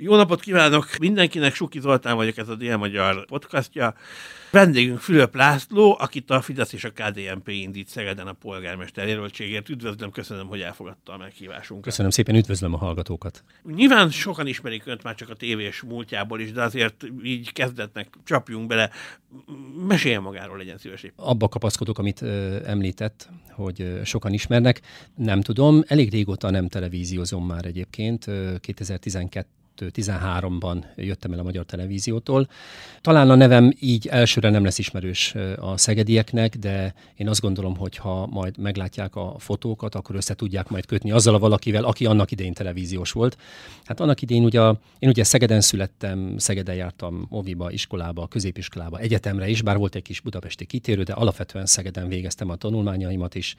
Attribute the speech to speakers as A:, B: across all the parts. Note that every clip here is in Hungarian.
A: Jó napot kívánok mindenkinek, Suki Zoltán vagyok, ez a Dél-Magyar podcastja. Vendégünk Fülöp László, akit a Fidesz és a KDNP indít Szegeden a polgármester jelöltségért. Üdvözlöm, köszönöm, hogy elfogadta a meghívásunkat.
B: Köszönöm szépen, üdvözlöm a hallgatókat.
A: Nyilván sokan ismerik önt már csak a tévés múltjából is, de azért így kezdetnek csapjunk bele. Meséljen magáról, legyen szíves.
B: Abba kapaszkodok, amit ö, említett, hogy ö, sokan ismernek. Nem tudom, elég régóta nem televíziózom már egyébként. Ö, 2012 13-ban jöttem el a magyar televíziótól. Talán a nevem így elsőre nem lesz ismerős a szegedieknek, de én azt gondolom, hogy ha majd meglátják a fotókat, akkor össze tudják majd kötni azzal a valakivel, aki annak idején televíziós volt. Hát annak idején ugye, én ugye Szegeden születtem, Szegeden jártam oviba, iskolába, középiskolába, egyetemre is, bár volt egy kis budapesti kitérő, de alapvetően Szegeden végeztem a tanulmányaimat is.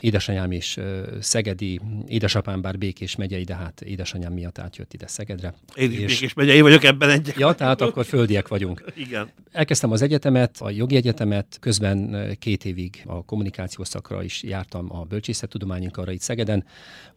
B: Édesanyám is szegedi, édesapám bár Békés megyei, de hát édesanyám miatt átjött ide Szegedre.
A: Én is és... Békés megyei vagyok ebben egyek.
B: Ja, tehát akkor földiek vagyunk.
A: Igen.
B: Elkezdtem az egyetemet, a jogi egyetemet, közben két évig a kommunikációs szakra is jártam a bölcsészettudományi arra itt Szegeden,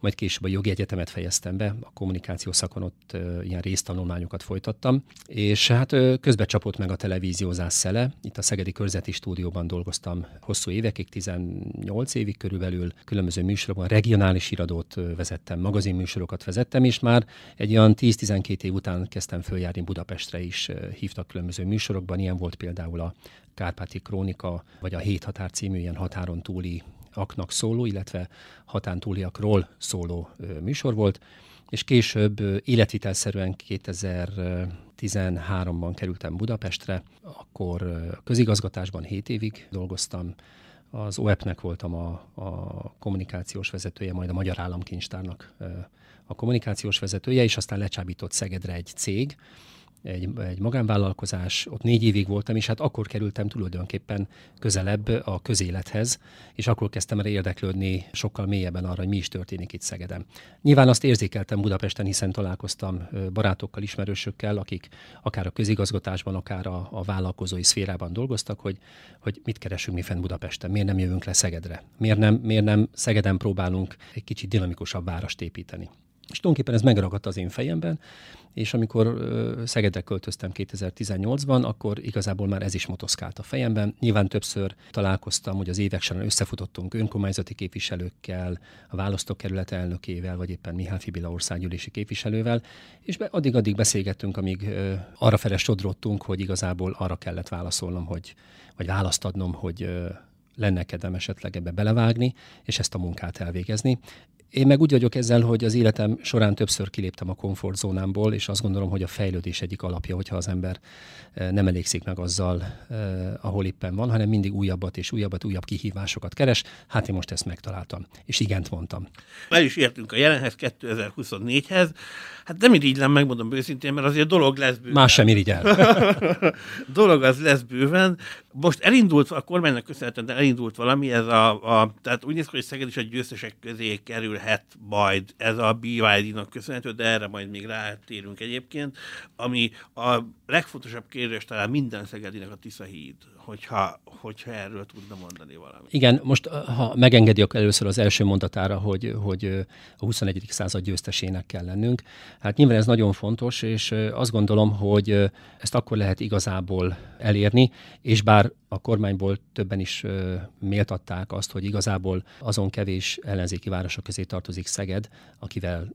B: majd később a jogi egyetemet fejeztem be, a kommunikációs szakon ott uh, ilyen résztanulmányokat folytattam, és hát uh, közbe csapott meg a televíziózás szele. Itt a Szegedi Körzeti Stúdióban dolgoztam hosszú évekig, 18 évig körülbelül, különböző műsorokban, regionális iradót vezettem, magazinműsorokat vezettem, és már egy olyan 10-12 év után kezdtem följárni Budapestre is, hívtak különböző műsorokban, ilyen volt például a Kárpáti Krónika, vagy a Hét Határ című ilyen határon túli aknak szóló, illetve hatán túliakról szóló műsor volt, és később életvitelszerűen 2013-ban kerültem Budapestre, akkor közigazgatásban 7 évig dolgoztam, az OEP-nek voltam a, a kommunikációs vezetője, majd a Magyar Államkincstárnak a kommunikációs vezetője, és aztán lecsábított Szegedre egy cég, egy, egy magánvállalkozás, ott négy évig voltam, és hát akkor kerültem tulajdonképpen közelebb a közélethez, és akkor kezdtem el érdeklődni sokkal mélyebben arra, hogy mi is történik itt Szegeden. Nyilván azt érzékeltem Budapesten, hiszen találkoztam barátokkal, ismerősökkel, akik akár a közigazgatásban, akár a, a vállalkozói szférában dolgoztak, hogy, hogy mit keresünk mi fenn Budapesten, miért nem jövünk le Szegedre, miért nem, miért nem Szegeden próbálunk egy kicsit dinamikusabb várost építeni. És tulajdonképpen ez megragadt az én fejemben, és amikor Szegedre költöztem 2018-ban, akkor igazából már ez is motoszkált a fejemben. Nyilván többször találkoztam, hogy az évek során összefutottunk önkormányzati képviselőkkel, a választókerület elnökével, vagy éppen Mihály Fibila országgyűlési képviselővel, és be, addig-addig beszélgettünk, amíg arra fele sodrottunk, hogy igazából arra kellett válaszolnom, hogy, vagy választ adnom, hogy lenne kedvem esetleg ebbe belevágni, és ezt a munkát elvégezni. Én meg úgy vagyok ezzel, hogy az életem során többször kiléptem a komfortzónámból, és azt gondolom, hogy a fejlődés egyik alapja, hogyha az ember eh, nem elégszik meg azzal, eh, ahol éppen van, hanem mindig újabbat és újabbat, újabb kihívásokat keres. Hát én most ezt megtaláltam, és igent mondtam.
A: El is értünk a jelenhez 2024-hez. Hát nem irigylem, megmondom őszintén, mert azért dolog lesz bőven.
B: Más sem irigyel.
A: dolog az lesz bőven. Most elindult, a kormánynak köszönhetően elindult valami, ez a, a tehát úgy néz ki, hogy Szeged is a győztesek közé kerülhet majd ez a BYD-nak köszönhető, de erre majd még rátérünk egyébként, ami a legfontosabb kérdés talán minden Szegedinek a Tisza híd, hogyha, hogyha erről tudna mondani valamit.
B: Igen, most ha megengedi, először az első mondatára, hogy, hogy a 21. század győztesének kell lennünk. Hát nyilván ez nagyon fontos, és azt gondolom, hogy ezt akkor lehet igazából elérni, és bár a kormányból többen is méltatták azt, hogy igazából azon kevés ellenzéki városok közé tartozik Szeged, akivel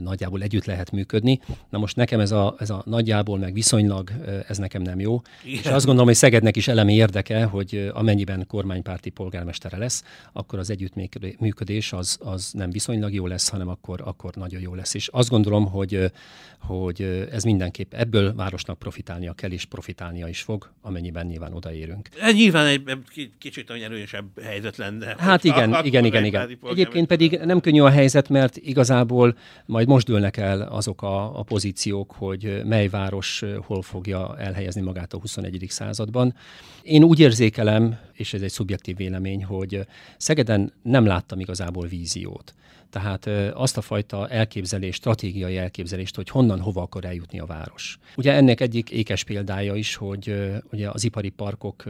B: nagyjából együtt lehet működni. Na most nekem ez a, ez a nagyjából, meg viszonylag, ez nekem nem jó. Igen. És azt gondolom, hogy Szegednek is elemi érdeke, hogy amennyiben kormánypárti polgármestere lesz, akkor az együttműködés az, az nem viszonylag jó lesz, hanem akkor, akkor nagyon jó lesz. És azt gondolom, hogy, hogy ez mindenképp ebből városnak profitálnia kell, és profitálnia is fog, amennyiben nyilván odaérünk.
A: Ez nyilván egy kicsit olyan erősebb helyzet lenne.
B: Hát igen, igen, igen, igen. Egyébként pedig nem könnyű a helyzet, mert igazából Majd most dőlnek el azok a, a pozíciók, hogy mely város hol fogja elhelyezni magát a 21. században. Én úgy érzékelem, és ez egy szubjektív vélemény, hogy Szegeden nem láttam igazából víziót. Tehát azt a fajta elképzelést, stratégiai elképzelést, hogy honnan, hova akar eljutni a város. Ugye ennek egyik ékes példája is, hogy ugye az ipari parkok,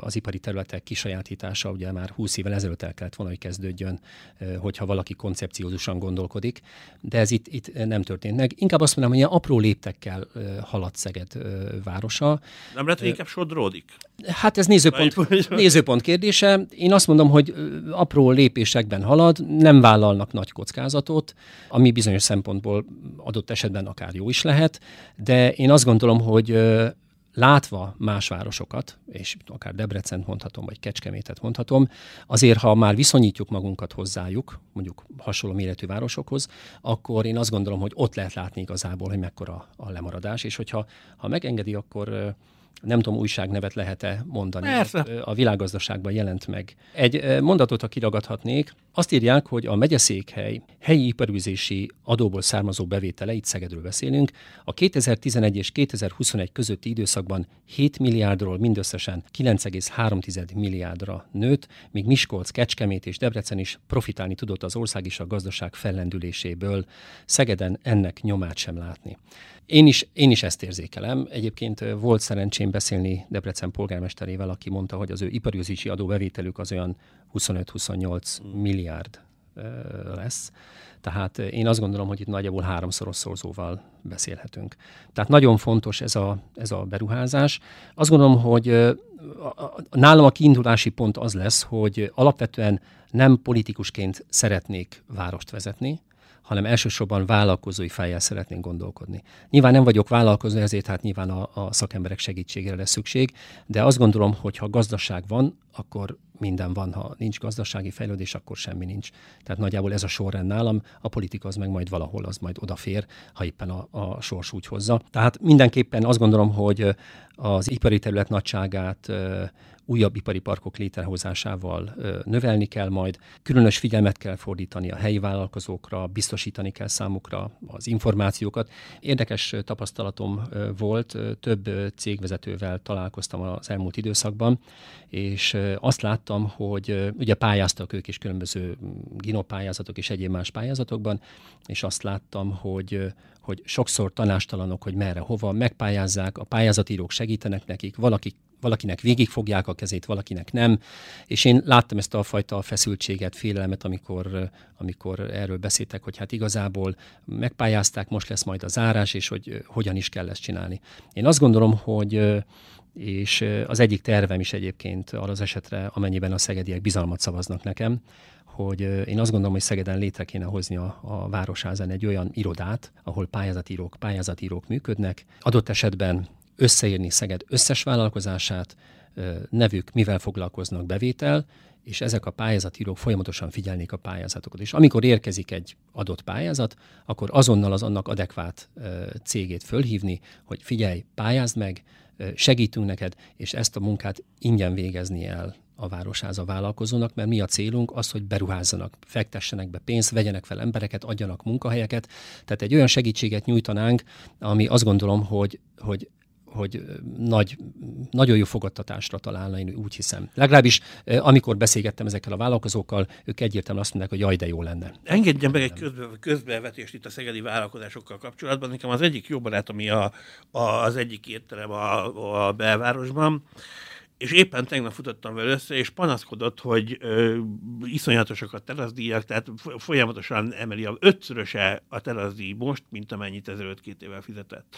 B: az ipari területek kisajátítása ugye már 20 évvel ezelőtt el kellett volna, hogy kezdődjön, hogyha valaki koncepciózusan gondolkodik, de ez itt, itt nem történt meg. Inkább azt mondanám, hogy ilyen apró léptekkel halad Szeged városa.
A: Nem lehet, hogy inkább sodródik?
B: Hát ez nézőpont, nézőpont kérdése. Én azt mondom, hogy apró lépésekben halad, nem vállalnak nagy kockázatot, ami bizonyos szempontból adott esetben akár jó is lehet, de én azt gondolom, hogy látva más városokat, és akár Debrecen mondhatom, vagy Kecskemétet mondhatom, azért, ha már viszonyítjuk magunkat hozzájuk, mondjuk hasonló méretű városokhoz, akkor én azt gondolom, hogy ott lehet látni igazából, hogy mekkora a lemaradás, és hogyha ha megengedi, akkor nem tudom, újságnevet lehet-e mondani.
A: Persze.
B: A világgazdaságban jelent meg. Egy mondatot, ha kiragadhatnék, azt írják, hogy a megyeszékhely helyi iparűzési adóból származó bevétele, itt Szegedről beszélünk, a 2011 és 2021 közötti időszakban 7 milliárdról mindösszesen 9,3 milliárdra nőtt, míg Miskolc, Kecskemét és Debrecen is profitálni tudott az ország és a gazdaság fellendüléséből. Szegeden ennek nyomát sem látni. Én is, én is ezt érzékelem. Egyébként volt szerencsém beszélni Debrecen polgármesterével, aki mondta, hogy az ő iparűzési adóbevételük az olyan 25-28 milliárd lesz. Tehát én azt gondolom, hogy itt nagyjából háromszoros szorzóval beszélhetünk. Tehát nagyon fontos ez a, ez a beruházás. Azt gondolom, hogy nálam a kiindulási pont az lesz, hogy alapvetően nem politikusként szeretnék várost vezetni, hanem elsősorban vállalkozói fejjel szeretnénk gondolkodni. Nyilván nem vagyok vállalkozó, ezért hát nyilván a, a szakemberek segítségére lesz szükség, de azt gondolom, hogy ha gazdaság van, akkor minden van, ha nincs gazdasági fejlődés, akkor semmi nincs. Tehát nagyjából ez a sorrend nálam, a politika az meg majd valahol, az majd odafér, ha éppen a, a sors úgy hozza. Tehát mindenképpen azt gondolom, hogy az ipari terület nagyságát újabb ipari parkok létrehozásával növelni kell majd. Különös figyelmet kell fordítani a helyi vállalkozókra, biztosítani kell számukra az információkat. Érdekes tapasztalatom volt, több cégvezetővel találkoztam az elmúlt időszakban, és azt láttam, hogy ugye pályáztak ők is különböző ginopályázatok és egyéb más pályázatokban, és azt láttam, hogy hogy sokszor tanástalanok, hogy merre, hova, megpályázzák, a pályázatírók segítenek nekik, valaki valakinek végigfogják a kezét, valakinek nem. És én láttam ezt a fajta feszültséget, félelmet, amikor, amikor erről beszéltek, hogy hát igazából megpályázták, most lesz majd a zárás, és hogy hogyan is kell ezt csinálni. Én azt gondolom, hogy és az egyik tervem is egyébként arra az esetre, amennyiben a szegediek bizalmat szavaznak nekem, hogy én azt gondolom, hogy Szegeden létre kéne hozni a, a Városházán egy olyan irodát, ahol pályázatírók, pályázatírók működnek. Adott esetben összeírni Szeged összes vállalkozását, nevük mivel foglalkoznak bevétel, és ezek a pályázatírók folyamatosan figyelnék a pályázatokat. És amikor érkezik egy adott pályázat, akkor azonnal az annak adekvát cégét fölhívni, hogy figyelj, pályázd meg, segítünk neked, és ezt a munkát ingyen végezni el a városház a vállalkozónak, mert mi a célunk az, hogy beruházzanak, fektessenek be pénzt, vegyenek fel embereket, adjanak munkahelyeket. Tehát egy olyan segítséget nyújtanánk, ami azt gondolom, hogy, hogy hogy nagy, nagyon jó fogadtatásra találna, én úgy hiszem. Legalábbis amikor beszélgettem ezekkel a vállalkozókkal, ők egyértelműen azt mondják, hogy jaj, de jó lenne.
A: Engedjen meg egy közbe, közbevetést itt a szegedi vállalkozásokkal kapcsolatban. Nekem az egyik jó barátom, ami a, a, az egyik étterem a, a belvárosban, és éppen tegnap futottam vele össze, és panaszkodott, hogy ö, iszonyatosak a teraszdíjak, tehát folyamatosan emeli a ötszöröse a teraszdíj most, mint amennyit ezelőtt két évvel fizetett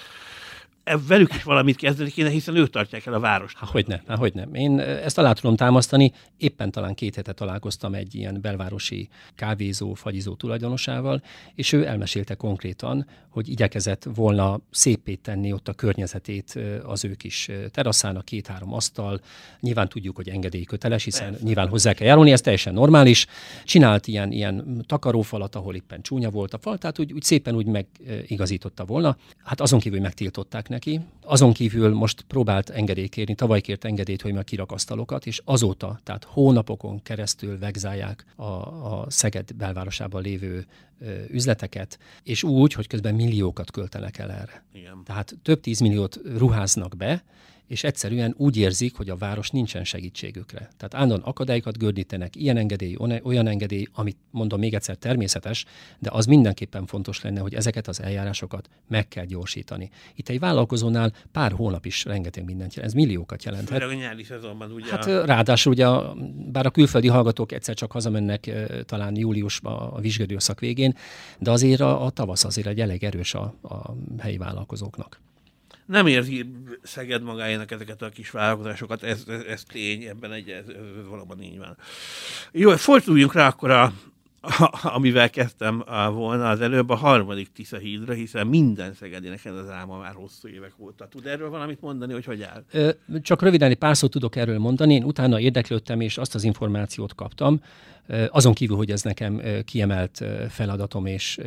A: velük is valamit kezdeni kéne, hiszen ők tartják el a várost.
B: Há, hogy ne, há, hogy ne. Én ezt alá tudom támasztani. Éppen talán két hete találkoztam egy ilyen belvárosi kávézó, fagyizó tulajdonosával, és ő elmesélte konkrétan, hogy igyekezett volna szépét tenni ott a környezetét az ők is teraszának, két-három asztal. Nyilván tudjuk, hogy engedély köteles, hiszen Persze. nyilván hozzá kell járulni, ez teljesen normális. Csinált ilyen, ilyen takarófalat, ahol éppen csúnya volt a fal, tehát úgy, úgy szépen úgy megigazította volna. Hát azon kívül megtiltották neki. Azon kívül most próbált engedélyt kérni, tavaly kért engedélyt, hogy meg kirakasztalokat, és azóta, tehát hónapokon keresztül vegzálják a, a Szeged belvárosában lévő ö, üzleteket, és úgy, hogy közben milliókat költenek el erre.
A: Igen.
B: Tehát több tízmilliót ruháznak be, és egyszerűen úgy érzik, hogy a város nincsen segítségükre. Tehát állandóan akadályokat gördítenek, ilyen engedély, olyan engedély, amit mondom még egyszer természetes, de az mindenképpen fontos lenne, hogy ezeket az eljárásokat meg kell gyorsítani. Itt egy vállalkozónál pár hónap is rengeteg mindent jelent, ez milliókat jelenthet.
A: Főleg a nyári szezonban ugye.
B: Hát ráadásul ugye, bár a külföldi hallgatók egyszer csak hazamennek talán júliusban a vizsgődőszak végén, de azért a, a tavasz azért egy elég erős a, a helyi vállalkozóknak
A: nem érzi Szeged magáénak ezeket a kis vállalkozásokat, ez, ez, ez tény, ebben egy, ez, ez valóban így van. Jó, forduljunk rá akkor a, amivel kezdtem volna az előbb, a harmadik Tisza hídra, hiszen minden Szegedének ez az álma már hosszú évek óta. Tud erről valamit mondani, hogy hogy áll?
B: Csak röviden egy pár szót tudok erről mondani. Én utána érdeklődtem, és azt az információt kaptam, azon kívül, hogy ez nekem kiemelt feladatom és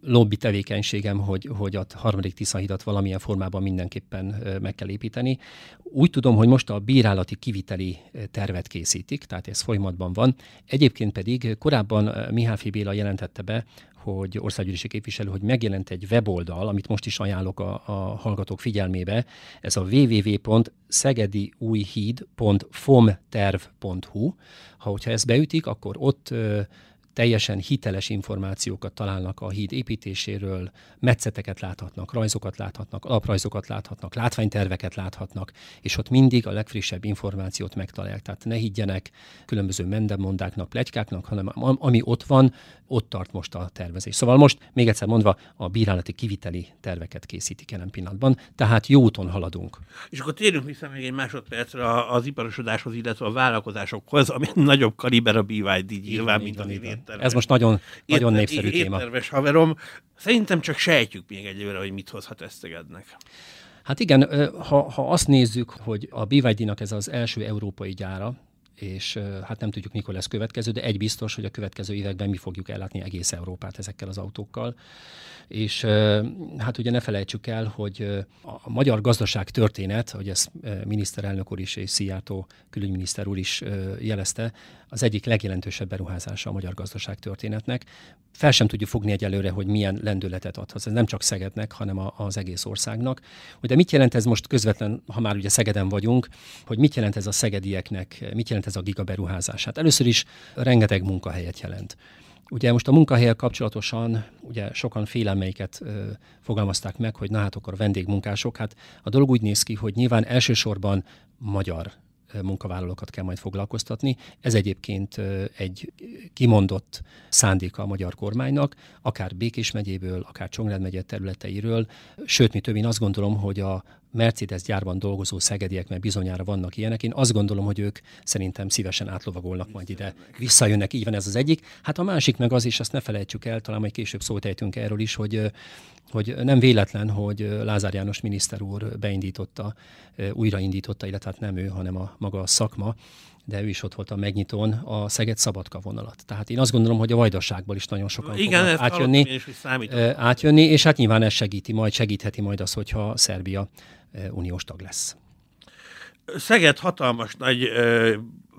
B: lobby tevékenységem, hogy, hogy a harmadik Tiszahidat valamilyen formában mindenképpen meg kell építeni. Úgy tudom, hogy most a bírálati kiviteli tervet készítik, tehát ez folyamatban van. Egyébként pedig korábban Mihály Béla jelentette be, hogy országgyűlési képviselő, hogy megjelent egy weboldal, amit most is ajánlok a, a hallgatók figyelmébe. Ez a www.szegediújhíd.fomterv.hu. Ha hogyha ezt beütik, akkor ott teljesen hiteles információkat találnak a híd építéséről, metszeteket láthatnak, rajzokat láthatnak, alaprajzokat láthatnak, látványterveket láthatnak, és ott mindig a legfrissebb információt megtalálják. Tehát ne higgyenek különböző mendemondáknak, plegykáknak, hanem ami ott van, ott tart most a tervezés. Szóval most, még egyszer mondva, a bírálati kiviteli terveket készítik jelen pillanatban, tehát jó úton haladunk.
A: És akkor térjünk vissza még egy másodpercre az iparosodáshoz, illetve a vállalkozásokhoz, ami nagyobb kaliber a BYD nyilván, mint a
B: Ez most nagyon, nagyon Épp, népszerű téma.
A: Étterves haverom. Szerintem csak sejtjük még egyelőre, hogy mit hozhat Esztegednek.
B: Hát igen, ha, ha azt nézzük, hogy a BYD-nak ez az első európai gyára, és hát nem tudjuk, mikor lesz következő, de egy biztos, hogy a következő években mi fogjuk ellátni egész Európát ezekkel az autókkal. És hát ugye ne felejtsük el, hogy a magyar gazdaság történet, hogy ezt miniszterelnök úr is és Szijjártó külügyminiszter úr is jelezte, az egyik legjelentősebb beruházása a magyar gazdaság történetnek. Fel sem tudjuk fogni egyelőre, hogy milyen lendületet adhat. Ez nem csak Szegednek, hanem az egész országnak. De mit jelent ez most közvetlen, ha már ugye Szegeden vagyunk, hogy mit jelent ez a szegedieknek, mit jelent ez a gigaberuházás? Hát először is rengeteg munkahelyet jelent. Ugye most a munkahelyel kapcsolatosan ugye sokan félelmeiket ö, fogalmazták meg, hogy na hát akkor vendégmunkások. Hát a dolog úgy néz ki, hogy nyilván elsősorban magyar munkavállalókat kell majd foglalkoztatni. Ez egyébként egy kimondott szándéka a magyar kormánynak, akár Békés megyéből, akár Csongrád megye területeiről. Sőt, mi több, én azt gondolom, hogy a Mercedes gyárban dolgozó szegediek, mert bizonyára vannak ilyenek. Én azt gondolom, hogy ők szerintem szívesen átlovagolnak majd ide. Visszajönnek, így van ez az egyik. Hát a másik meg az is, azt ne felejtsük el, talán majd később szót ejtünk erről is, hogy, hogy nem véletlen, hogy Lázár János miniszter úr beindította, újraindította, illetve hát nem ő, hanem a maga a szakma, de ő is ott volt a megnyitón a Szeged Szabadka vonalat. Tehát én azt gondolom, hogy a Vajdaságból is nagyon sokan
A: Igen, fognak
B: átjönni,
A: is,
B: átjönni, és hát nyilván ez segíti, majd segítheti majd az, hogyha Szerbia uniós tag lesz.
A: Szeged hatalmas nagy,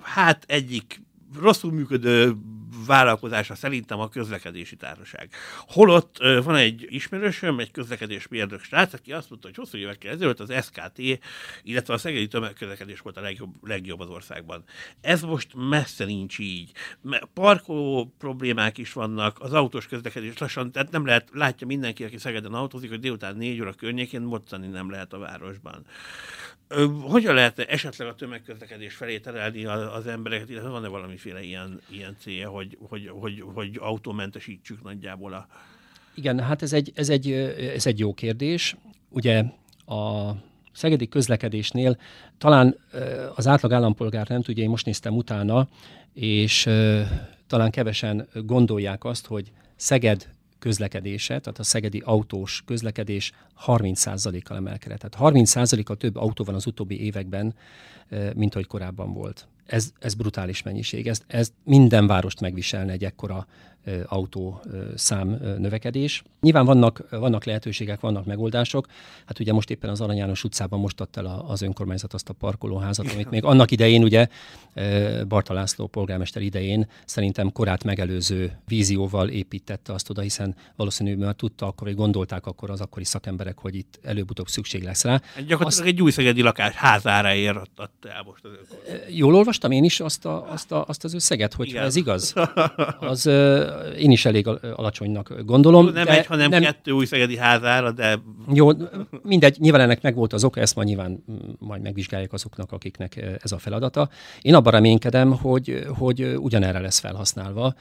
A: hát egyik rosszul működő vállalkozása szerintem a közlekedési társaság. Holott van egy ismerősöm, egy közlekedés mérdök srác, aki azt mondta, hogy hosszú évekkel ezelőtt az SKT, illetve a szegedi tömegközlekedés volt a legjobb, legjobb az országban. Ez most messze nincs így. Parkoló problémák is vannak, az autós közlekedés lassan, tehát nem lehet, látja mindenki, aki Szegeden autózik, hogy délután négy óra környékén moccani nem lehet a városban. Hogyan lehet esetleg a tömegközlekedés felé terelni az embereket, illetve van-e valamiféle ilyen, ilyen célja, hogy, hogy, hogy, hogy autómentesítsük nagyjából a...
B: Igen, hát ez egy, ez, egy, ez egy jó kérdés. Ugye a szegedi közlekedésnél talán az átlag állampolgár nem tudja, én most néztem utána, és talán kevesen gondolják azt, hogy Szeged közlekedése, tehát a szegedi autós közlekedés 30%-kal emelkedett. Tehát 30%-kal több autó van az utóbbi években, mint ahogy korábban volt. Ez, ez brutális mennyiség. Ez, ez minden várost megviselne egy ekkora autó szám növekedés. Nyilván vannak, vannak lehetőségek, vannak megoldások. Hát ugye most éppen az Arany János utcában most adta el az önkormányzat azt a parkolóházat, amit még annak idején ugye Barta László polgármester idején szerintem korát megelőző vízióval építette azt oda, hiszen valószínűleg már tudta akkor, hogy gondolták akkor az akkori szakemberek, hogy itt előbb-utóbb szükség lesz rá.
A: Gyakorlatilag azt... egy újszegedi lakás házára ért el most az
B: Jól olvastam én is azt, a, azt, a, azt az összeget, hogy ez igaz. Az én is elég alacsonynak gondolom.
A: Nem de egy, hanem nem... kettő újszegedi házára, de...
B: Jó, mindegy, nyilván ennek meg volt az oka, ezt majd nyilván majd megvizsgálják azoknak, akiknek ez a feladata. Én abban reménykedem, hogy, hogy ugyanerre lesz felhasználva.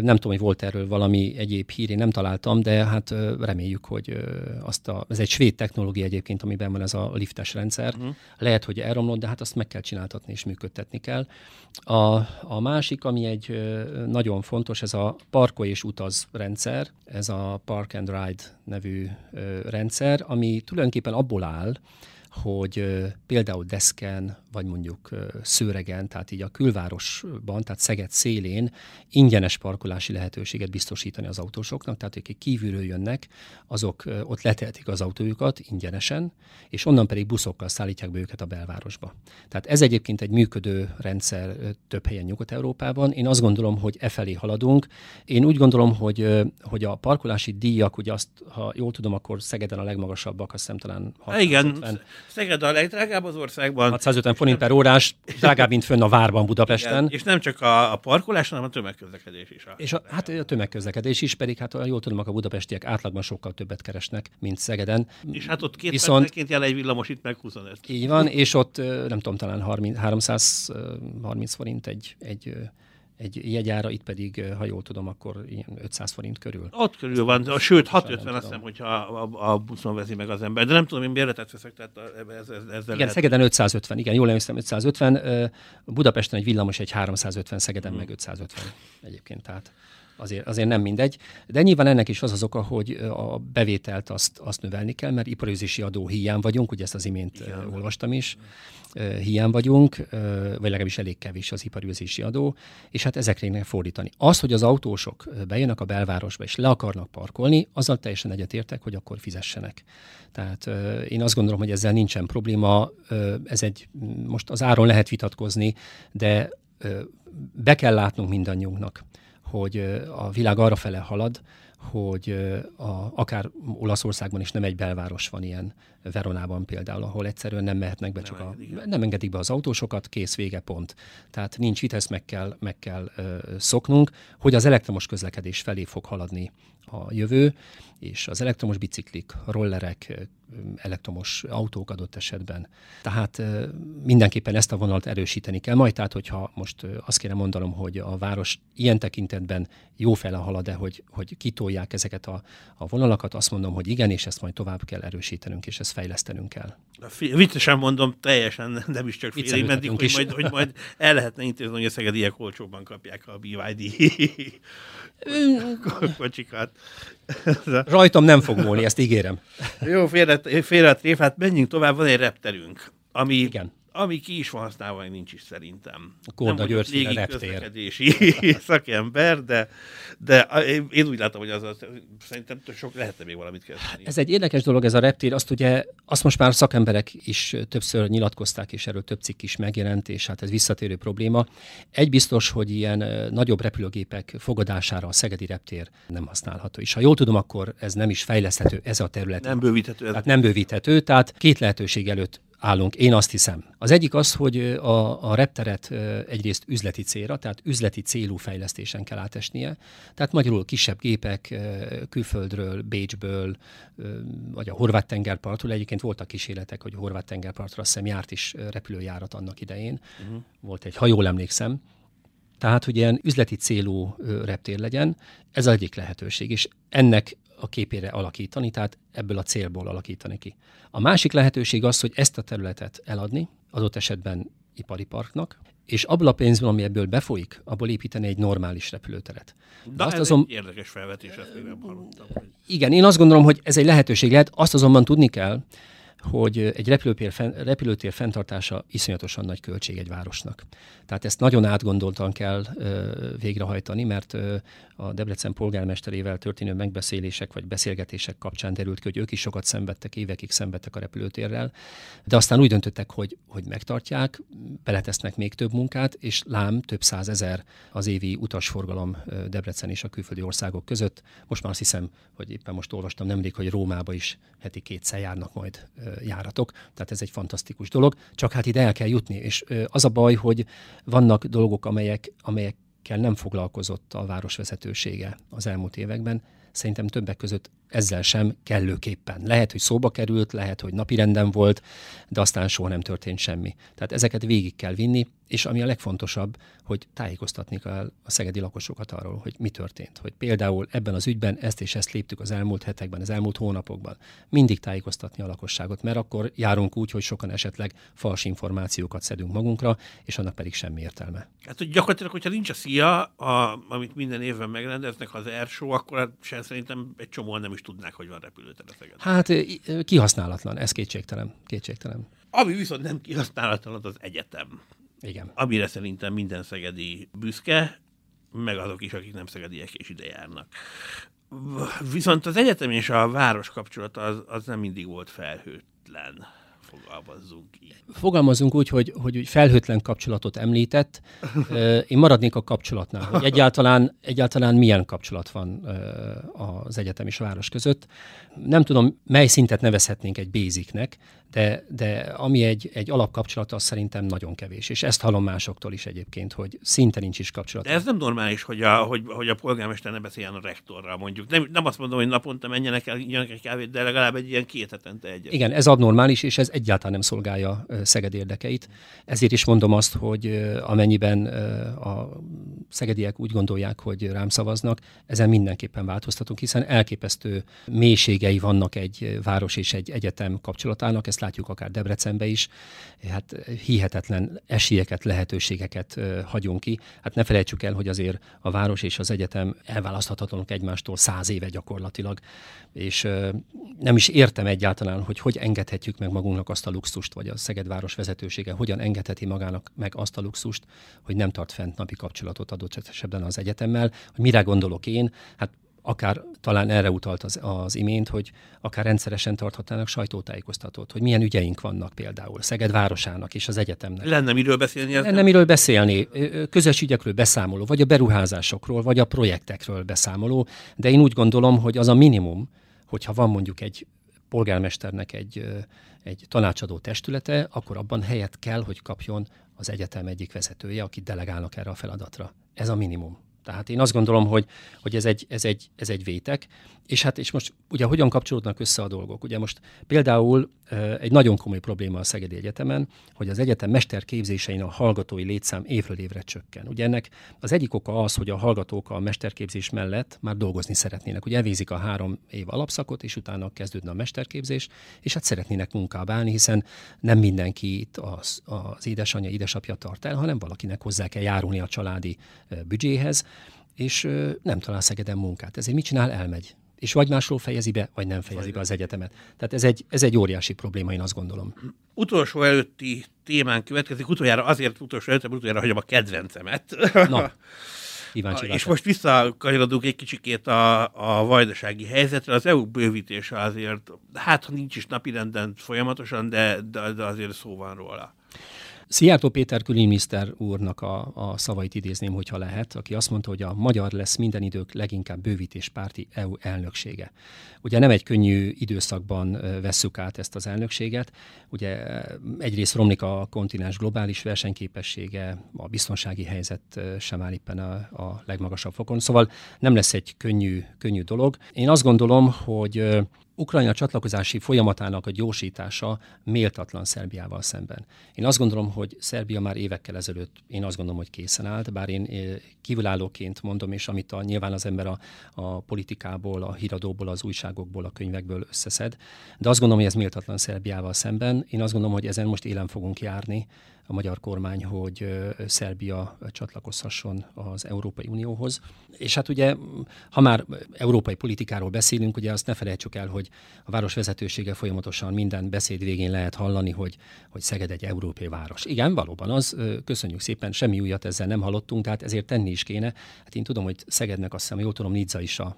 B: Nem tudom, hogy volt erről valami egyéb hír, én nem találtam, de hát reméljük, hogy azt a, ez egy svéd technológia egyébként, amiben van ez a liftes rendszer. Uh-huh. Lehet, hogy elromlott, de hát azt meg kell csináltatni és működtetni kell. A, a másik, ami egy nagyon fontos, ez a parko és utaz rendszer, ez a Park and Ride nevű rendszer, ami tulajdonképpen abból áll, hogy például Deszken, vagy mondjuk Szőregen, tehát így a külvárosban, tehát Szeged szélén ingyenes parkolási lehetőséget biztosítani az autósoknak, tehát akik kívülről jönnek, azok ott letehetik az autójukat ingyenesen, és onnan pedig buszokkal szállítják be őket a belvárosba. Tehát ez egyébként egy működő rendszer több helyen Nyugat-Európában. Én azt gondolom, hogy e felé haladunk. Én úgy gondolom, hogy, hogy a parkolási díjak, ugye azt, ha jól tudom, akkor Szegeden a legmagasabbak, azt hiszem talán
A: 650. Igen, Szeged a legdrágább az országban.
B: 650 forint per órás, drágább, mint fönn a várban Budapesten. Igen,
A: és nem csak a, a parkolás, hanem a tömegközlekedés is. A...
B: És a, hát a tömegközlekedés is, pedig hát jól tudom, a budapestiek átlagban sokkal többet keresnek, mint Szegeden.
A: És hát ott két Viszont, jel egy villamos, itt meg 25.
B: Így van, és ott nem tudom, talán 30, 330 forint egy, egy egy jegyára, itt pedig, ha jól tudom, akkor ilyen 500 forint körül.
A: Ott körül van, sőt 650 azt hiszem, hogyha a, a buszon veszi meg az ember, de nem tudom, én bérletet veszek, tehát ez, ez, ezzel
B: Igen, lehet. Szegeden 550, igen, jól emlékszem, 550, Budapesten egy villamos egy 350, Szegeden hmm. meg 550 egyébként, tehát azért, azért nem mindegy. De nyilván ennek is az az oka, hogy a bevételt azt, azt növelni kell, mert iparőzési adó hiány vagyunk, ugye ezt az imént Igen. olvastam is, hiány vagyunk, vagy legalábbis elég kevés az iparőzési adó, és hát ezekre kéne fordítani. Az, hogy az autósok bejönnek a belvárosba és le akarnak parkolni, azzal teljesen egyetértek, hogy akkor fizessenek. Tehát én azt gondolom, hogy ezzel nincsen probléma, ez egy, most az áron lehet vitatkozni, de be kell látnunk mindannyiunknak, hogy a világ arra fele halad, hogy a, akár Olaszországban is nem egy belváros van ilyen, Veronában például, ahol egyszerűen nem mehetnek be, nem csak a, nem engedik be az autósokat, kész, vége, pont. Tehát nincs itt, ezt meg kell, meg kell ö, szoknunk, hogy az elektromos közlekedés felé fog haladni a jövő, és az elektromos biciklik, rollerek, elektromos autók adott esetben. Tehát mindenképpen ezt a vonalat erősíteni kell. Majd tehát, hogyha most azt kéne mondanom, hogy a város ilyen tekintetben jó fele halad, de hogy, hogy kitolják ezeket a, a vonalakat, azt mondom, hogy igen, és ezt majd tovább kell erősítenünk, és ezt fejlesztenünk kell.
A: Viccesen mondom, teljesen nem is csak félig meddig, hogy majd, hogy majd el lehetne intézni, hogy a szegediek olcsóban kapják a BYD kocsikat.
B: Rajtam nem fog múlni, ezt ígérem.
A: Jó, félre, félre hát menjünk tovább, van egy repterünk, ami Igen ami ki is van használva, nincs is szerintem.
B: A Korda György a reptér.
A: szakember, de, de én úgy látom, hogy az, az szerintem sok lehetne még valamit kezdeni.
B: Ez egy érdekes dolog, ez a reptér, azt ugye, azt most már szakemberek is többször nyilatkozták, és erről több cikk is megjelent, és hát ez visszatérő probléma. Egy biztos, hogy ilyen nagyobb repülőgépek fogadására a Szegedi reptér nem használható. És ha jól tudom, akkor ez nem is fejleszthető, ez a terület.
A: Nem bővíthető. Ez
B: tehát nem bővíthető, tehát két lehetőség előtt állunk, én azt hiszem. Az egyik az, hogy a, a repteret egyrészt üzleti célra, tehát üzleti célú fejlesztésen kell átesnie. Tehát magyarul kisebb gépek külföldről, Bécsből, vagy a horvát tengerpartról. Egyébként voltak kísérletek, hogy a horvát tengerpartra azt hiszem járt is repülőjárat annak idején. Uh-huh. Volt egy, ha jól emlékszem, tehát, hogy ilyen üzleti célú reptér legyen, ez az egyik lehetőség, és ennek a képére alakítani, tehát ebből a célból alakítani ki. A másik lehetőség az, hogy ezt a területet eladni, adott esetben ipari parknak, és abból a pénzből, ami ebből befolyik, abból építeni egy normális repülőteret.
A: De azt ez azon... egy érdekes felvetés, ezt még nem hallottam. Hogy...
B: Igen, én azt gondolom, hogy ez egy lehetőség lehet, azt azonban tudni kell, hogy egy repülőtér, repülőtér fenntartása iszonyatosan nagy költség egy városnak. Tehát ezt nagyon átgondoltan kell végrehajtani, mert a Debrecen polgármesterével történő megbeszélések vagy beszélgetések kapcsán derült ki, hogy ők is sokat szenvedtek, évekig szenvedtek a repülőtérrel, de aztán úgy döntöttek, hogy, hogy megtartják, beletesznek még több munkát, és lám több százezer az évi utasforgalom Debrecen és a külföldi országok között. Most már azt hiszem, hogy éppen most olvastam nemrég, hogy Rómába is heti kétszer járnak majd járatok, tehát ez egy fantasztikus dolog, csak hát ide el kell jutni, és az a baj, hogy vannak dolgok, amelyek, amelyekkel nem foglalkozott a városvezetősége az elmúlt években, szerintem többek között ezzel sem kellőképpen. Lehet, hogy szóba került, lehet, hogy napirenden volt, de aztán soha nem történt semmi. Tehát ezeket végig kell vinni, és ami a legfontosabb, hogy tájékoztatni kell a szegedi lakosokat arról, hogy mi történt. Hogy például ebben az ügyben ezt és ezt léptük az elmúlt hetekben, az elmúlt hónapokban. Mindig tájékoztatni a lakosságot, mert akkor járunk úgy, hogy sokan esetleg fals információkat szedünk magunkra, és annak pedig semmi értelme.
A: Hát hogy gyakorlatilag, hogyha nincs a szia, a, amit minden évben megrendeznek, az airshow, akkor hát sem szerintem egy csomó nem is tudnák, hogy van repülőter a Szeged.
B: Hát kihasználatlan, ez kétségtelen. kétségtelen.
A: Ami viszont nem kihasználatlan, az egyetem.
B: Igen.
A: Amire szerintem minden szegedi büszke, meg azok is, akik nem szegediek és ide járnak. Viszont az egyetem és a város kapcsolata az, az nem mindig volt felhőtlen fogalmazzunk így.
B: Fogalmazunk úgy, hogy, hogy felhőtlen kapcsolatot említett. Én maradnék a kapcsolatnál, hogy egyáltalán, egyáltalán milyen kapcsolat van az egyetem és a város között. Nem tudom, mely szintet nevezhetnénk egy basicnek, de, de ami egy, egy alapkapcsolat, az szerintem nagyon kevés. És ezt hallom másoktól is egyébként, hogy szinte nincs is kapcsolat.
A: De ez nem normális, hogy a, hogy, hogy a polgármester ne beszéljen a rektorral, mondjuk. Nem, nem azt mondom, hogy naponta menjenek el, egy kávét, de legalább egy ilyen két hetente egyet.
B: Igen, ez abnormális, és ez egyáltalán nem szolgálja Szeged érdekeit. Ezért is mondom azt, hogy amennyiben a szegediek úgy gondolják, hogy rám szavaznak, ezen mindenképpen változtatunk, hiszen elképesztő mélységei vannak egy város és egy egyetem kapcsolatának, ezt látjuk akár Debrecenbe is, hát hihetetlen esélyeket, lehetőségeket hagyunk ki. Hát ne felejtsük el, hogy azért a város és az egyetem elválaszthatatlanok egymástól száz éve gyakorlatilag, és nem is értem egyáltalán, hogy hogy engedhetjük meg magunknak azt a luxust, vagy a Szegedváros vezetősége hogyan engedheti magának meg azt a luxust, hogy nem tart fent napi kapcsolatot adott esetben az egyetemmel. Hogy mire gondolok én? Hát akár talán erre utalt az, az imént, hogy akár rendszeresen tarthatnának sajtótájékoztatót, hogy milyen ügyeink vannak például Szeged városának és az egyetemnek.
A: Lenne miről beszélni?
B: Lenne miről beszélni. Közös ügyekről beszámoló, vagy a beruházásokról, vagy a projektekről beszámoló, de én úgy gondolom, hogy az a minimum, hogyha van mondjuk egy polgármesternek egy, egy tanácsadó testülete, akkor abban helyet kell, hogy kapjon az egyetem egyik vezetője, akit delegálnak erre a feladatra. Ez a minimum. Tehát én azt gondolom, hogy, hogy ez, egy, ez, egy, ez egy vétek, és hát és most ugye hogyan kapcsolódnak össze a dolgok? Ugye most például egy nagyon komoly probléma a Szegedi Egyetemen, hogy az egyetem mesterképzésein a hallgatói létszám évről évre csökken. Ugye ennek az egyik oka az, hogy a hallgatók a mesterképzés mellett már dolgozni szeretnének. Ugye elvégzik a három év alapszakot, és utána kezdődne a mesterképzés, és hát szeretnének munkába állni, hiszen nem mindenki itt az, az édesanyja, édesapja tart el, hanem valakinek hozzá kell járulni a családi büdzséhez, és nem talál Szegeden munkát. Ezért mit csinál? Elmegy és vagy másról fejezi be, vagy nem fejezi be az egyetemet. Tehát ez egy, ez egy óriási probléma, én azt gondolom.
A: Utolsó előtti témán következik, utoljára azért utolsó előtt, utoljára hagyom a kedvencemet.
B: Na.
A: Kíváncsi és most visszakanyarodunk egy kicsikét a, a vajdasági helyzetre. Az EU bővítése azért, hát ha nincs is napirenden folyamatosan, de, de, de azért szó van róla.
B: Szijjártó Péter külügyminiszter úrnak a, a szavait idézném, hogyha lehet, aki azt mondta, hogy a magyar lesz minden idők leginkább bővítéspárti EU elnöksége. Ugye nem egy könnyű időszakban vesszük át ezt az elnökséget. Ugye egyrészt romlik a kontinens globális versenyképessége, a biztonsági helyzet sem áll éppen a, a legmagasabb fokon, szóval nem lesz egy könnyű, könnyű dolog. Én azt gondolom, hogy Ukrajna csatlakozási folyamatának a gyorsítása méltatlan Szerbiával szemben. Én azt gondolom, hogy Szerbia már évekkel ezelőtt, én azt gondolom, hogy készen állt, bár én eh, kívülállóként mondom, és amit a, nyilván az ember a, a politikából, a híradóból, az újságokból, a könyvekből összeszed, de azt gondolom, hogy ez méltatlan Szerbiával szemben. Én azt gondolom, hogy ezen most élen fogunk járni, a magyar kormány, hogy Szerbia csatlakozhasson az Európai Unióhoz. És hát ugye, ha már európai politikáról beszélünk, ugye azt ne felejtsük el, hogy a város vezetősége folyamatosan minden beszéd végén lehet hallani, hogy, hogy Szeged egy európai város. Igen, valóban az, köszönjük szépen, semmi újat ezzel nem hallottunk, tehát ezért tenni is kéne. Hát én tudom, hogy Szegednek azt hiszem, jól tudom, Nizza is a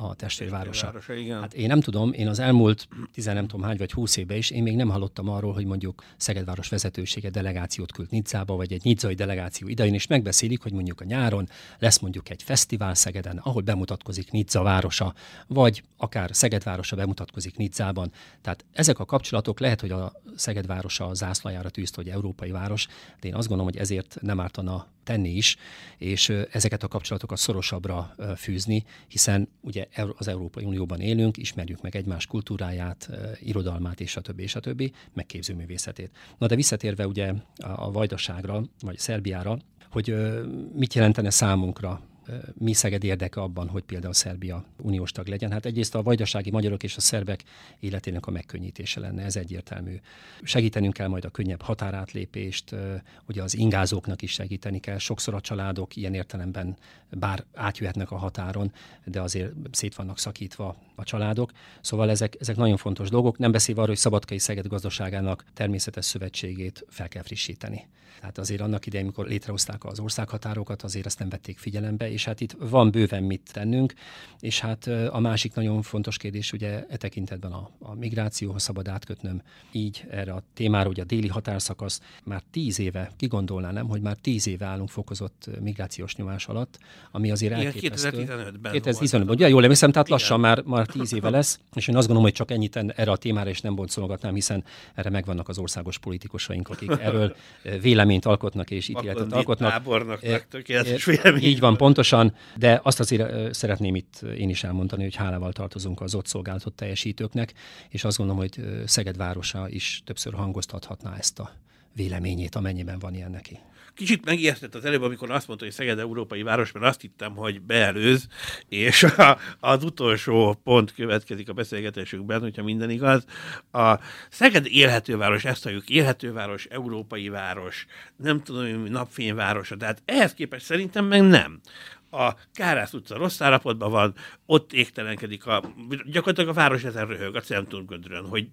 B: a testvérvárosa.
A: Igen.
B: Hát én nem tudom, én az elmúlt tizen nem tudom hány vagy húsz évben is, én még nem hallottam arról, hogy mondjuk Szegedváros vezetősége delegációt küld Niczába, vagy egy nizzai delegáció idején, és megbeszélik, hogy mondjuk a nyáron lesz mondjuk egy fesztivál Szegeden, ahol bemutatkozik Nizza városa, vagy akár Szegedvárosa bemutatkozik Nizzában. Tehát ezek a kapcsolatok lehet, hogy a Szegedvárosa zászlajára tűzt, hogy európai város, de én azt gondolom, hogy ezért nem ártana tenni is, és ezeket a kapcsolatokat szorosabbra fűzni, hiszen ugye az Európai Unióban élünk, ismerjük meg egymás kultúráját, irodalmát és a többi, és a többi, meg képzőművészetét. Na de visszatérve ugye a Vajdaságra, vagy Szerbiára, hogy mit jelentene számunkra mi Szeged érdeke abban, hogy például Szerbia uniós tag legyen? Hát egyrészt a vajdasági magyarok és a szerbek életének a megkönnyítése lenne, ez egyértelmű. Segítenünk kell majd a könnyebb határátlépést, ugye az ingázóknak is segíteni kell. Sokszor a családok ilyen értelemben bár átjöhetnek a határon, de azért szét vannak szakítva a családok. Szóval ezek, ezek nagyon fontos dolgok. Nem beszélve arról, hogy Szabadkai Szeged gazdaságának természetes szövetségét fel kell frissíteni. Tehát azért annak idején, amikor létrehozták az országhatárokat, azért ezt nem vették figyelembe, és hát itt van bőven mit tennünk, és hát a másik nagyon fontos kérdés, ugye e tekintetben a, a migrációhoz szabad átkötnöm így erre a témára, ugye a déli határszakasz már tíz éve, kigondolná nem, hogy már tíz éve állunk fokozott migrációs nyomás alatt, ami azért elképesztő.
A: 2015-ben
B: 2015-ben, ugye jól emlékszem, tehát lassan már, már tíz éve lesz, és én azt gondolom, hogy csak ennyit erre a témára, és nem boncolgatnám, hiszen erre megvannak az országos politikusaink, akik erről véleményt alkotnak és ítéletet alkotnak.
A: Tábornak
B: E,
A: tökéletes
B: e,
A: vélemény.
B: Így van, pontosan, de azt azért szeretném itt én is elmondani, hogy hálával tartozunk az ott szolgáltatott teljesítőknek, és azt gondolom, hogy Szeged városa is többször hangoztathatná ezt a véleményét, amennyiben van ilyen neki.
A: Kicsit megijesztett az előbb, amikor azt mondta, hogy Szeged európai város, mert azt hittem, hogy beelőz, és a, az utolsó pont következik a beszélgetésünkben, hogyha minden igaz. A Szeged élhető város, ezt halljuk, élhető város, európai város, nem tudom, napfényvárosa, tehát ehhez képest szerintem meg nem a Kárász utca rossz állapotban van, ott égtelenkedik a, gyakorlatilag a város ezen röhög a Centurgödrön, hogy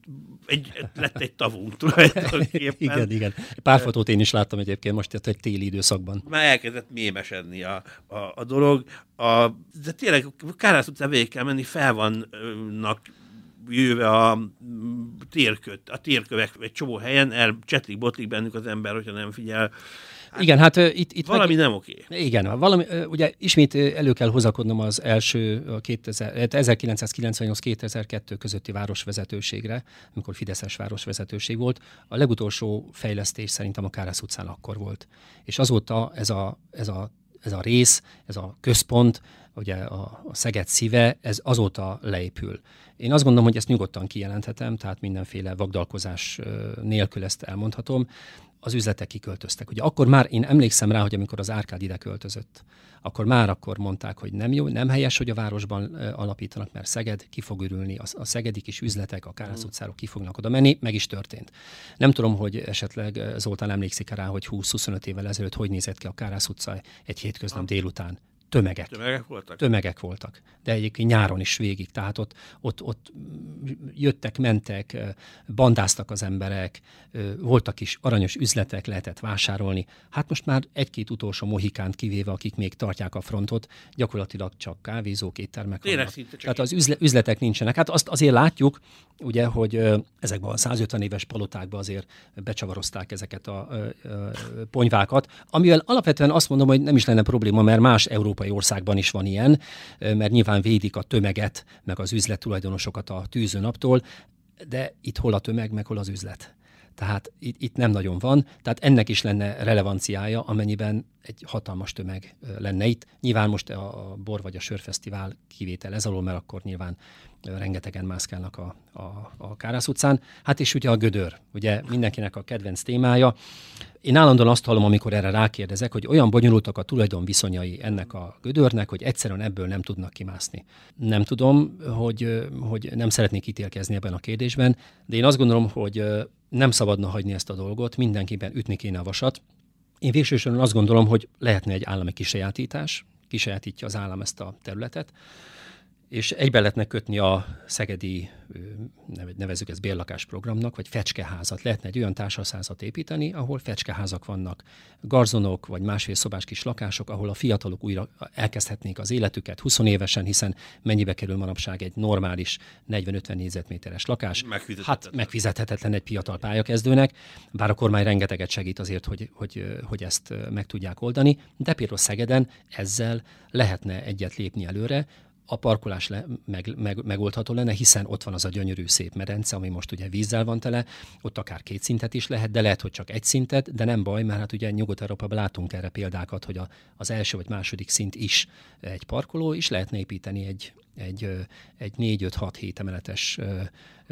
A: egy, lett egy tavunk tulajdonképpen.
B: igen, igen. Pár fotót én is láttam egyébként most egy téli időszakban.
A: Már elkezdett mémesedni a, a, a dolog. A, de tényleg Kárász utcán végig kell menni, fel vannak a térköt, a térkövek egy csomó helyen, el csetlik, botlik bennük az ember, hogyha nem figyel.
B: Hát, igen, hát itt... itt
A: valami meg, nem oké.
B: Igen, valami, ugye ismét elő kell hozakodnom az első 1998-2002 közötti városvezetőségre, amikor Fideszes városvezetőség volt. A legutolsó fejlesztés szerintem a Kárász utcán akkor volt. És azóta ez a, ez a, ez a rész, ez a központ, ugye a, a Szeged szíve, ez azóta leépül. Én azt gondolom, hogy ezt nyugodtan kijelenthetem, tehát mindenféle vagdalkozás nélkül ezt elmondhatom az üzletek kiköltöztek. Ugye akkor már én emlékszem rá, hogy amikor az Árkád ide költözött, akkor már akkor mondták, hogy nem jó, nem helyes, hogy a városban alapítanak, mert Szeged ki fog ürülni, a, szegedi kis üzletek, a Kárász mm. utcáról ki fognak oda menni, meg is történt. Nem tudom, hogy esetleg Zoltán emlékszik rá, hogy 20-25 évvel ezelőtt hogy nézett ki a Kárász utca egy hétköznap délután tömegek.
A: Tömegek voltak?
B: Tömegek voltak. De egyébként nyáron is végig. Tehát ott, ott, ott jöttek, mentek, bandáztak az emberek, voltak is aranyos üzletek, lehetett vásárolni. Hát most már egy-két utolsó mohikánt kivéve, akik még tartják a frontot, gyakorlatilag csak kávézók, éttermek vannak. Tehát az üzle, üzletek nincsenek. Hát azt azért látjuk, ugye, hogy ezekben a 150 éves palotákban azért becsavarozták ezeket a, a, a ponyvákat, amivel alapvetően azt mondom, hogy nem is lenne probléma, mert más Európa európai országban is van ilyen, mert nyilván védik a tömeget, meg az üzlettulajdonosokat a tűzőnaptól, de itt hol a tömeg, meg hol az üzlet. Tehát itt, itt nem nagyon van, tehát ennek is lenne relevanciája, amennyiben egy hatalmas tömeg lenne itt. Nyilván most a Bor vagy a Sörfesztivál kivétel ez alól, mert akkor nyilván rengetegen mászkálnak a, a, a Kárász utcán. Hát és ugye a gödör, ugye mindenkinek a kedvenc témája. Én állandóan azt hallom, amikor erre rákérdezek, hogy olyan bonyolultak a tulajdon viszonyai ennek a gödörnek, hogy egyszerűen ebből nem tudnak kimászni. Nem tudom, hogy, hogy nem szeretnék ítélkezni ebben a kérdésben, de én azt gondolom, hogy nem szabadna hagyni ezt a dolgot, mindenképpen ütni kéne a vasat. Én végsősorban azt gondolom, hogy lehetne egy állami kisajátítás, kisajátítja az állam ezt a területet, és egybe lehetne kötni a szegedi, nevezzük ezt bérlakásprogramnak, vagy fecskeházat. Lehetne egy olyan társasházat építeni, ahol fecskeházak vannak, garzonok, vagy másfél szobás kis lakások, ahol a fiatalok újra elkezdhetnék az életüket 20 évesen, hiszen mennyibe kerül manapság egy normális 40-50 négyzetméteres lakás. Hát megfizethetetlen egy fiatal pályakezdőnek, bár a kormány rengeteget segít azért, hogy, hogy, hogy ezt meg tudják oldani, de például Szegeden ezzel lehetne egyet lépni előre, a parkolás le, meg, meg, megoldható lenne, hiszen ott van az a gyönyörű szép medence, ami most ugye vízzel van tele, ott akár két szintet is lehet, de lehet, hogy csak egy szintet, de nem baj, mert hát ugye Nyugat-Európában látunk erre példákat, hogy a, az első vagy második szint is egy parkoló, és lehetne építeni egy, egy, egy 4-5-6-7 emeletes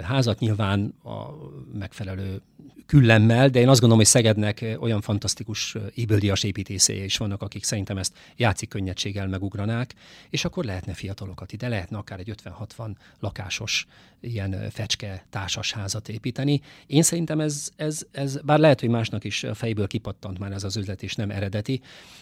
B: házat, nyilván a megfelelő küllemmel, de én azt gondolom, hogy Szegednek olyan fantasztikus éböldias építészéje is vannak, akik szerintem ezt játszik könnyedséggel megugranák, és akkor lehetne fiatalokat ide, lehetne akár egy 50-60 lakásos ilyen fecske társas házat építeni. Én szerintem ez, ez, ez, bár lehet, hogy másnak is fejből kipattant már ez az üzlet, és nem eredeti,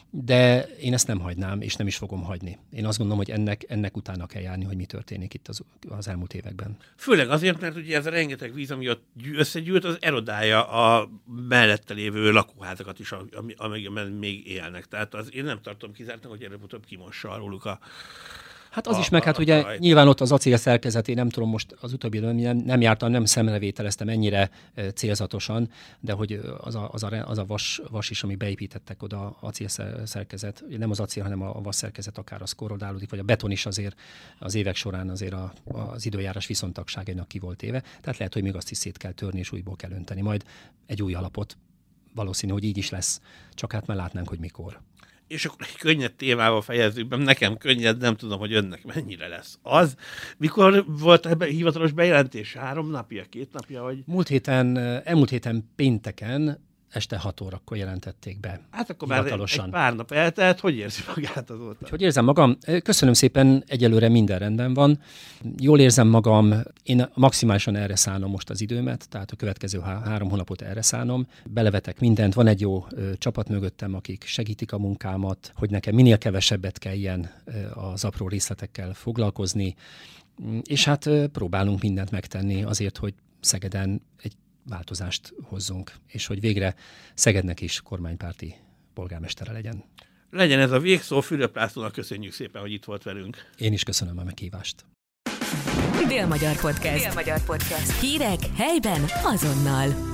B: de én ezt nem hagynám, és nem is fogom hagyni. Én azt gondolom, hogy ennek, ennek utána kell járni, hogy mi történik itt az, az elmúlt években.
A: Főleg azért, mert ugye ez a rengeteg víz, ami ott összegyűlt, az erodálja a mellette lévő lakóházakat is, amelyekben még élnek. Tehát az, én nem tartom kizártnak, hogy előbb-utóbb kimossa róluk a,
B: Hát az a, is meg, hát ugye a, nyilván ott az acél szerkezeté, nem tudom most az utóbbi nem, nem jártam, nem szemrevételeztem ennyire célzatosan, de hogy az a, az a, az a vas, vas is, ami beépítettek oda acél szerkezet, nem az acél, hanem a vas szerkezet akár az korodálódik, vagy a beton is azért az évek során azért a, az időjárás viszontagságainak ki volt éve. Tehát lehet, hogy még azt is szét kell törni, és újból kell önteni. Majd egy új alapot valószínű, hogy így is lesz, csak hát már látnánk, hogy mikor
A: és akkor egy könnyed témával fejezzük be, nekem könnyed, nem tudom, hogy önnek mennyire lesz. Az, mikor volt ebben hivatalos bejelentés? Három napja, két napja? Vagy?
B: Múlt héten, elmúlt héten pénteken este 6 órakor jelentették be.
A: Hát akkor már egy pár nap eltelt, hogy érzi magát azóta?
B: Hogy érzem magam? Köszönöm szépen, egyelőre minden rendben van. Jól érzem magam, én maximálisan erre szánom most az időmet, tehát a következő há- három hónapot erre szánom. Belevetek mindent, van egy jó ö, csapat mögöttem, akik segítik a munkámat, hogy nekem minél kevesebbet kelljen ö, az apró részletekkel foglalkozni, és hát ö, próbálunk mindent megtenni azért, hogy Szegeden egy változást hozzunk, és hogy végre Szegednek is kormánypárti polgármestere legyen.
A: Legyen ez a végszó, Fülöp Lászlónak köszönjük szépen, hogy itt volt velünk.
B: Én is köszönöm a meghívást.
C: Dél-Magyar Podcast. Dél-Magyar Podcast. Hírek helyben azonnal.